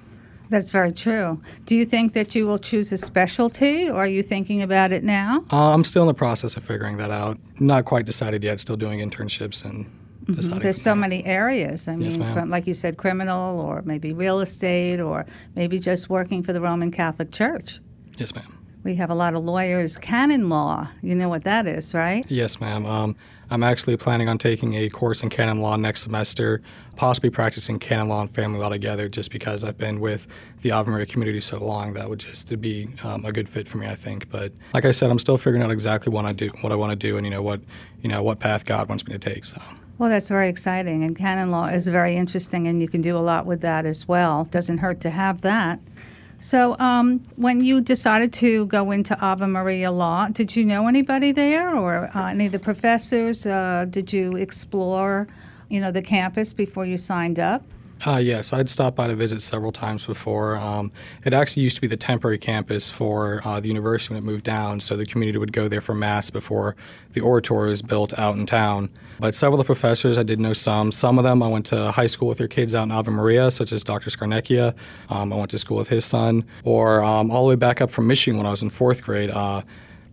That's very true. Do you think that you will choose a specialty or are you thinking about it now? Uh, I'm still in the process of figuring that out. Not quite decided yet, still doing internships and Mm-hmm. There's so many areas. I yes, mean, from like you said, criminal or maybe real estate or maybe just working for the Roman Catholic Church. Yes, ma'am. We have a lot of lawyers. Canon law, you know what that is, right? Yes, ma'am. Um, I'm actually planning on taking a course in canon law next semester, possibly practicing canon law and family law together, just because I've been with the Ave Maria community so long. That would just be um, a good fit for me, I think. But like I said, I'm still figuring out exactly what I do, what I want to do, and you know what, you know what path God wants me to take. So. Well, that's very exciting, and canon law is very interesting, and you can do a lot with that as well. Doesn't hurt to have that. So, um, when you decided to go into Ave Maria Law, did you know anybody there, or uh, any of the professors? Uh, did you explore, you know, the campus before you signed up? Uh, yes, I'd stopped by to visit several times before. Um, it actually used to be the temporary campus for uh, the university when it moved down, so the community would go there for mass before the oratory was built out in town. But several of the professors, I did know some. Some of them I went to high school with their kids out in Ave Maria, such as Dr. Scarnecchia. Um, I went to school with his son. Or um, all the way back up from Michigan when I was in fourth grade, uh,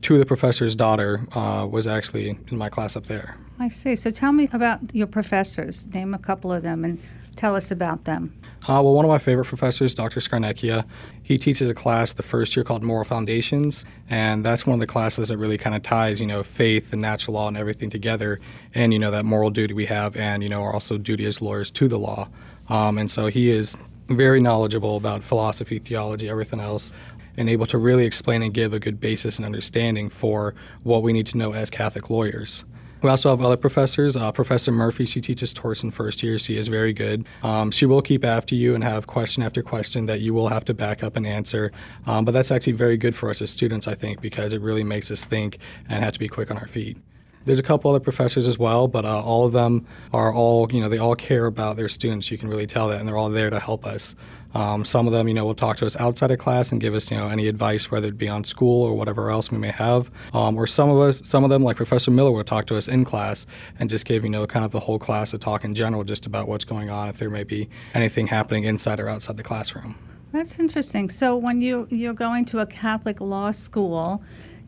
two of the professors' daughter uh, was actually in my class up there. I see. So tell me about your professors. Name a couple of them and Tell us about them. Uh, well, one of my favorite professors, Dr. Scarnecchia, he teaches a class the first year called Moral Foundations, and that's one of the classes that really kind of ties, you know, faith and natural law and everything together, and you know that moral duty we have, and you know our also duty as lawyers to the law. Um, and so he is very knowledgeable about philosophy, theology, everything else, and able to really explain and give a good basis and understanding for what we need to know as Catholic lawyers. We also have other professors. Uh, Professor Murphy, she teaches Torts in first year. She is very good. Um, she will keep after you and have question after question that you will have to back up and answer. Um, but that's actually very good for us as students, I think, because it really makes us think and have to be quick on our feet. There's a couple other professors as well, but uh, all of them are all, you know, they all care about their students. You can really tell that, and they're all there to help us. Um, some of them, you know, will talk to us outside of class and give us, you know, any advice, whether it be on school or whatever else we may have. Um, or some of us, some of them, like Professor Miller, will talk to us in class and just give, you know, kind of the whole class a talk in general, just about what's going on, if there may be anything happening inside or outside the classroom. That's interesting. So when you you're going to a Catholic law school,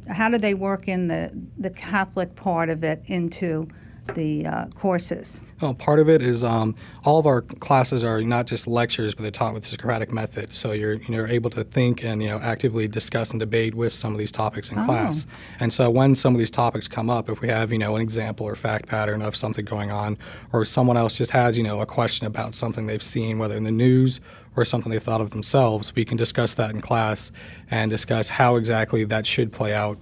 how do they work in the the Catholic part of it into the uh, courses? Well, part of it is um, all of our classes are not just lectures, but they're taught with the Socratic method. So you're you're able to think and you know actively discuss and debate with some of these topics in Oh. class. And so when some of these topics come up, if we have you know an example or fact pattern of something going on, or someone else just has you know a question about something they've seen, whether in the news or something they've thought of themselves, we can discuss that in class and discuss how exactly that should play out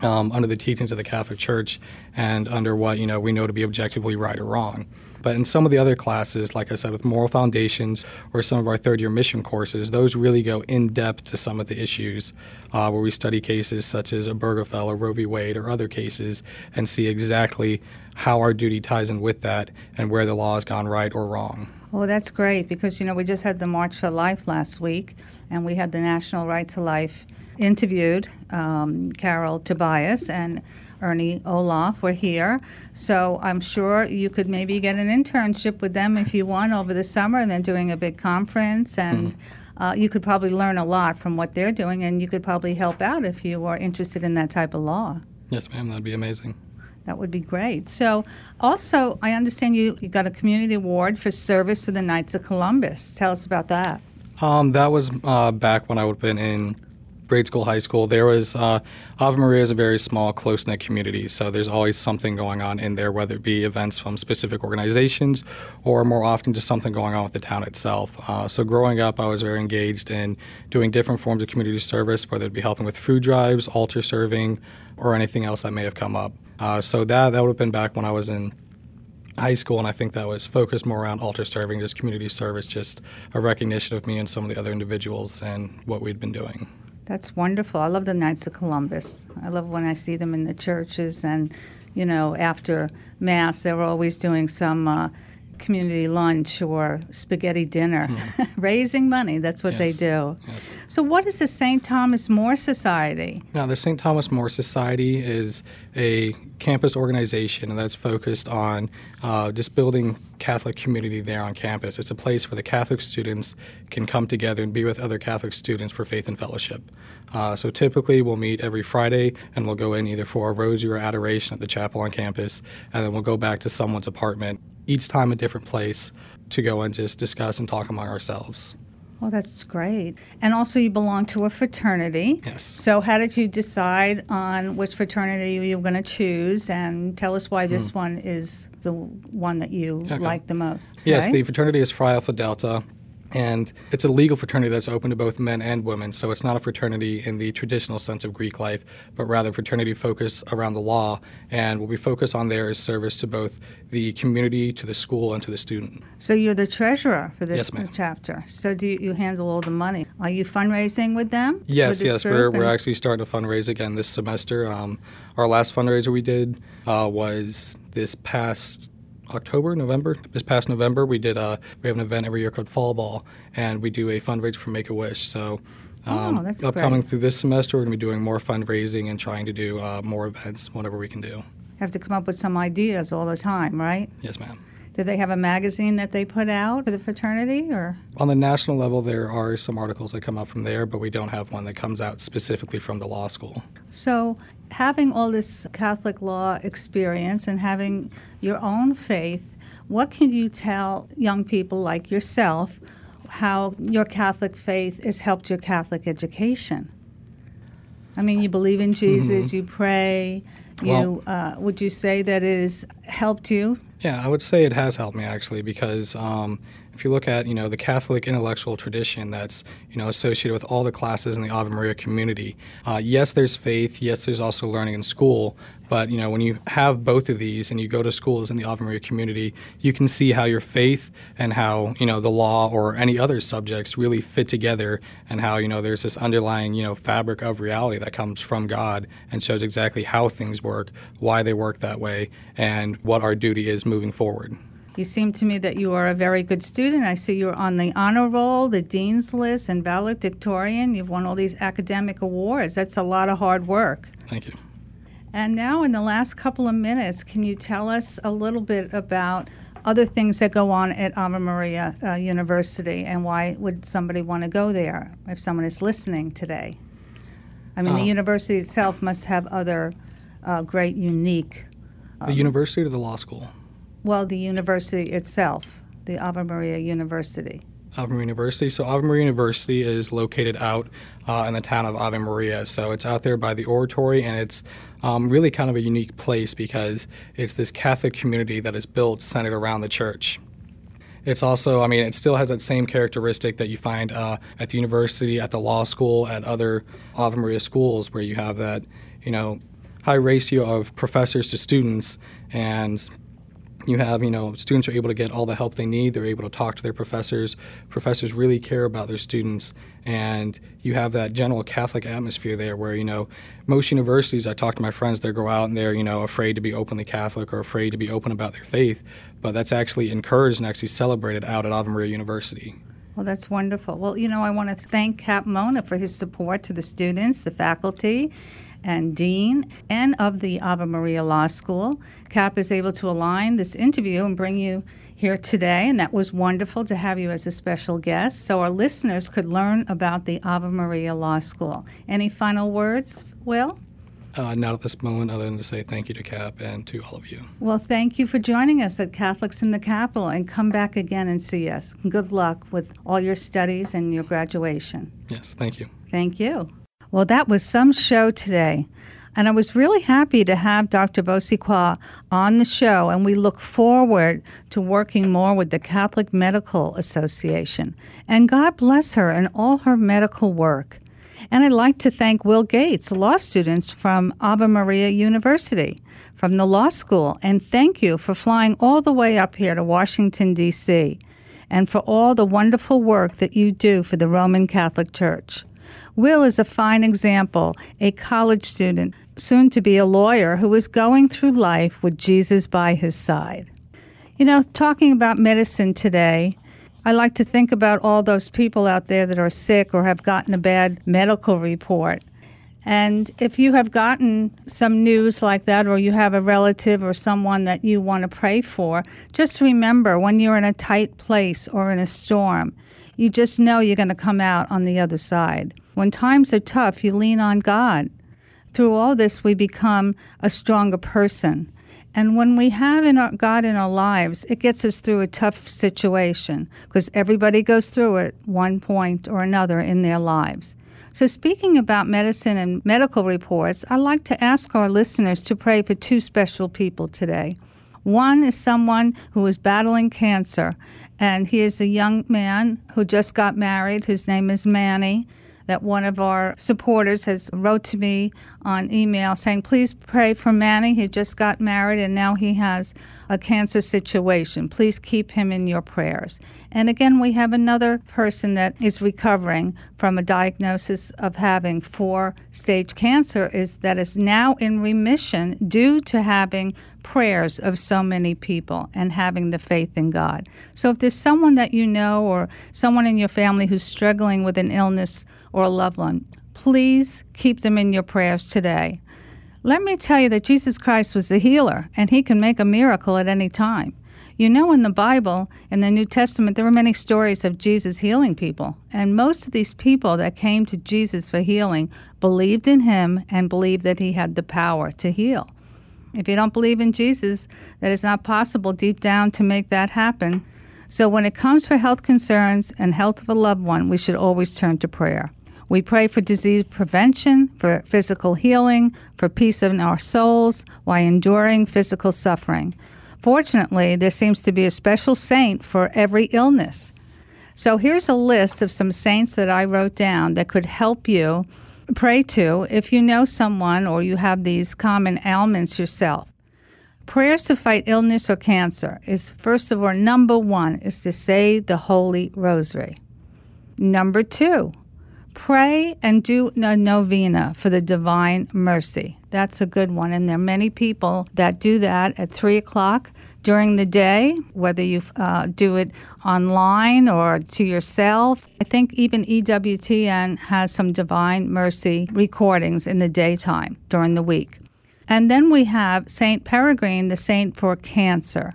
um, under the teachings of the Catholic Church and under what you know we know to be objectively right or wrong. But in some of the other classes, like I said, with moral foundations or some of our third year mission courses, those really go in depth to some of the issues uh, where we study cases such as Obergefell or Roe v. Wade or other cases and see exactly how our duty ties in with that and where the law has gone right or wrong. Well, that's great because, you know, we just had the March for Life last week and we had the National Right to Life interviewed, um, Carol Tobias and Ernie Ohlhoff were here. So I'm sure you could maybe get an internship with them if you want over the summer and then doing a big conference. And mm-hmm. uh, you could probably learn a lot from what they're doing and you could probably help out if you are interested in that type of law. Yes, ma'am. That'd be amazing. That would be great. So, also, I understand you, you got a community award for service to the Knights of Columbus. Tell us about that. Um, that was uh, back when I would have been in grade school, high school, there was uh, Ave Maria is a very small, close knit community. So there's always something going on in there, whether it be events from specific organizations or more often just something going on with the town itself. Uh, so growing up, I was very engaged in doing different forms of community service, whether it be helping with food drives, altar serving, or anything else that may have come up. Uh, so that that would have been back when I was in high school, and I think that was focused more around altar serving, just community service, just a recognition of me and some of the other individuals and what we'd been doing. That's wonderful. I love the Knights of Columbus. I love when I see them in the churches, and you know, after Mass, they're always doing some uh, community lunch or spaghetti dinner, mm. raising money. That's what yes. they do. Yes. So, what is the St. Thomas More Society? Now, the St. Thomas More Society is a campus organization, that's focused on uh, just building Catholic community there on campus. It's a place where the Catholic students can come together and be with other Catholic students for faith and fellowship. Uh, so typically, we'll meet every Friday, and we'll go in either for a rosary or adoration at the chapel on campus, and then we'll go back to someone's apartment, each time a different place, to go and just discuss and talk among ourselves. Well, that's great. And also, you belong to a fraternity. Yes. So, how did you decide on which fraternity you were going to choose? And tell us why this mm. one is the one that you okay. like the most. Yes, right? the fraternity is Phi Alpha Delta. And it's a legal fraternity that's open to both men and women. So it's not a fraternity in the traditional sense of Greek life, but rather fraternity focused around the law. And what we focus on there is service to both the community, to the school, and to the student. So you're the treasurer for this yes, chapter. So do you, you, handle all the money? Are you fundraising with them? Yes, yes. We're, we're actually starting to fundraise again this semester. Um, our last fundraiser we did uh, was this past October, November. This past November, we did a uh, we have an event every year called Fall Ball, and we do a fundraiser for Make a Wish. So. Um, oh, that's upcoming great. through this semester, we're going to be doing more fundraising and trying to do uh, more events whenever we can do. Have to come up with some ideas all the time, right? Yes, ma'am. Do they have a magazine that they put out for the fraternity, or on the national level, there are some articles that come out from there, but we don't have one that comes out specifically from the law school. So, having all this Catholic law experience and having your own faith, what can you tell young people like yourself how your Catholic faith has helped your Catholic education? I mean, you believe in Jesus, mm-hmm. you pray. You well, uh, would you say that it has helped you? Yeah, I would say it has helped me actually because um, if you look at you know the Catholic intellectual tradition that's you know associated with all the classes in the Ave Maria community, uh, yes, there's faith. Yes, there's also learning in school. But you know when you have both of these and you go to schools in the Ave Maria community, you can see how your faith and how you know the law or any other subjects really fit together, and how you know there's this underlying you know fabric of reality that comes from God and shows exactly how things work, why they work that way, and what our duty is moving forward. You seem to me that you are a very good student. I see you're on the honor roll, the dean's list, and valedictorian. You've won all these academic awards. That's a lot of hard work. Thank you. And now, in the last couple of minutes, can you tell us a little bit about other things that go on at Ave Maria uh, University and why would somebody want to go there if someone is listening today? I mean, uh, the university itself must have other uh, great, unique. the university or the law school? Well, the university itself, the Ave Maria University. Ave Maria University. So Ave Maria University is located out uh, in the town of Ave Maria. So it's out there by the oratory, and it's um, really kind of a unique place because it's this Catholic community that is built centered around the church. It's also, I mean, it still has that same characteristic that you find uh, at the university, at the law school, at other Ave Maria schools, where you have that, you know, high ratio of professors to students, and you have, you know, students are able to get all the help they need. They're able to talk to their professors. Professors really care about their students, and you have that general Catholic atmosphere there where, you know, most universities, I talk to my friends, they go out and they're, you know, afraid to be openly Catholic or afraid to be open about their faith, but that's actually encouraged and actually celebrated out at Ave University. Well, that's wonderful. Well, you know, I want to thank Cap Mona for his support to the students, the faculty, and Dean, and of the Ave Maria Law School. CAP is able to align this interview and bring you here today, and that was wonderful to have you as a special guest so our listeners could learn about the Ave Maria Law School. Any final words, Will? Uh, not at this moment, other than to say thank you to CAP and to all of you. Well, thank you for joining us at Catholics in the Capital and come back again and see us. Good luck with all your studies and your graduation. Yes, thank you. Thank you. Well, that was some show today. And I was really happy to have Dr. Boursiquot on the show, and we look forward to working more with the Catholic Medical Association. And God bless her and all her medical work. And I'd like to thank Will Gates, law students from Ave Maria University, from the law school, and thank you for flying all the way up here to Washington, D.C., and for all the wonderful work that you do for the Roman Catholic Church. Will is a fine example, a college student, soon to be a lawyer, who is going through life with Jesus by his side. You know, talking about medicine today, I like to think about all those people out there that are sick or have gotten a bad medical report. And if you have gotten some news like that, or you have a relative or someone that you want to pray for, just remember when you're in a tight place or in a storm, you just know you're going to come out on the other side. When times are tough, you lean on God. Through all this, we become a stronger person. And when we have in our, God in our lives, it gets us through a tough situation because everybody goes through it one point or another in their lives. So, speaking about medicine and medical reports, I'd like to ask our listeners to pray for two special people today. One is someone who is battling cancer, and he is a young man who just got married. His name is Manny that one of our supporters has wrote to me on email saying, please pray for Manny. He just got married and now he has a cancer situation. Please keep him in your prayers. And again, we have another person that is recovering from a diagnosis of having four stage cancer is that is now in remission due to having prayers of so many people and having the faith in God. So if there's someone that you know or someone in your family who's struggling with an illness or a loved one, please keep them in your prayers today. Let me tell you that Jesus Christ was the healer, and he can make a miracle at any time. You know, in the Bible, in the New Testament, there were many stories of Jesus healing people. And most of these people that came to Jesus for healing believed in him and believed that he had the power to heal. If you don't believe in Jesus, that is not possible deep down to make that happen. So when it comes for health concerns and health of a loved one, we should always turn to prayer. We pray for disease prevention, for physical healing, for peace in our souls while enduring physical suffering. Fortunately, there seems to be a special saint for every illness. So here's a list of some saints that I wrote down that could help you pray to if you know someone or you have these common ailments yourself. Prayers to fight illness or cancer is first of all, number one is to say the Holy Rosary. Number two, pray and do a novena for the Divine Mercy. That's a good one. And there are many people that do that at 3 o'clock during the day, whether you uh, do it online or to yourself. I think even EWTN has some Divine Mercy recordings in the daytime during the week. And then we have St. Peregrine, the saint for cancer.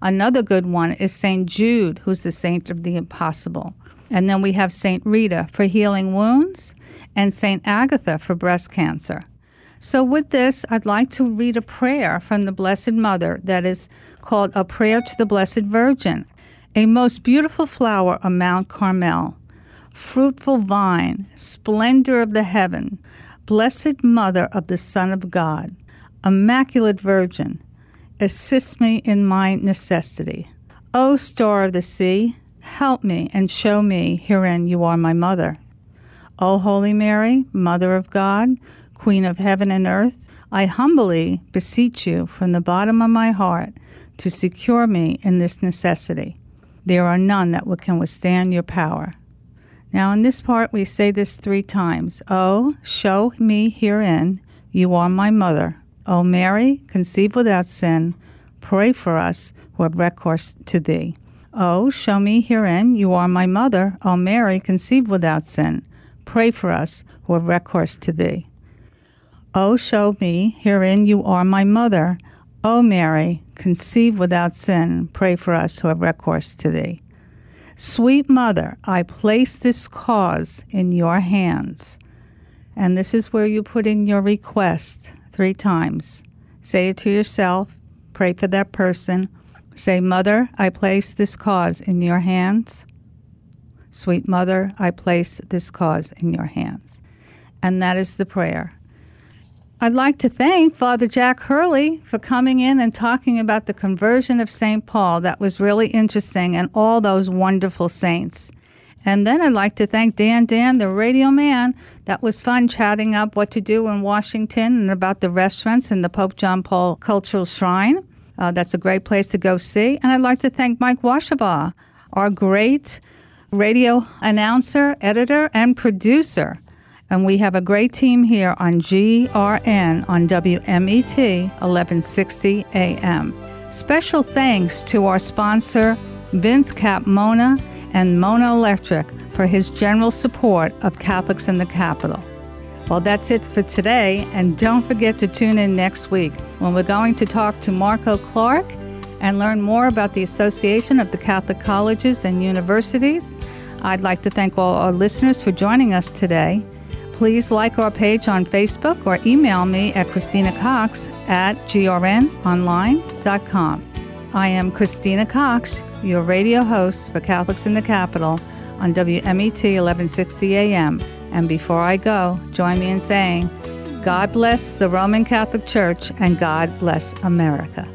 Another good one is St. Jude, who's the saint of the impossible. And then we have St. Rita for healing wounds and St. Agatha for breast cancer. So, with this, I'd like to read a prayer from the Blessed Mother that is called A Prayer to the Blessed Virgin. A most beautiful flower of Mount Carmel, fruitful vine, splendor of the heaven, blessed Mother of the Son of God, Immaculate Virgin, assist me in my necessity. O star of the sea, help me and show me herein you are my mother. O Holy Mary, Mother of God, Queen of heaven and earth, I humbly beseech you from the bottom of my heart to secure me in this necessity. There are none that can withstand your power. Now, in this part, we say this three times O, show me herein you are my mother. O Mary, conceived without sin, pray for us who have recourse to thee. Oh, show me herein you are my mother. O Mary, conceived without sin, pray for us who have recourse to thee. O show me herein you are my mother. O Mary, conceived without sin, pray for us who have recourse to thee. Sweet Mother, I place this cause in your hands. And this is where you put in your request three times. Say it to yourself, pray for that person. Say, Mother, I place this cause in your hands. Sweet Mother, I place this cause in your hands. And that is the prayer. I'd like to thank Father Jack Hurley for coming in and talking about the conversion of St. Paul. That was really interesting, and all those wonderful saints. And then I'd like to thank Dan Dan, the radio man. That was fun chatting up what to do in Washington and about the restaurants and the Pope John Paul Cultural Shrine. Uh, that's a great place to go see. And I'd like to thank Mike Washabaugh, our great radio announcer, editor, and producer. And we have a great team here on GRN on WMET 1160 AM. Special thanks to our sponsor, Vince Cap Mona and Mona Electric, for his general support of Catholics in the Capital. Well, that's it for today, and don't forget to tune in next week when we're going to talk to Marco Clark and learn more about the Association of the Catholic Colleges and Universities. I'd like to thank all our listeners for joining us today. Please like our page on Facebook or email me at Christina Cox at grnonline.com. I am Christina Cox, your radio host for Catholics in the Capital on WMET 1160 AM. And before I go, join me in saying, God bless the Roman Catholic Church and God bless America.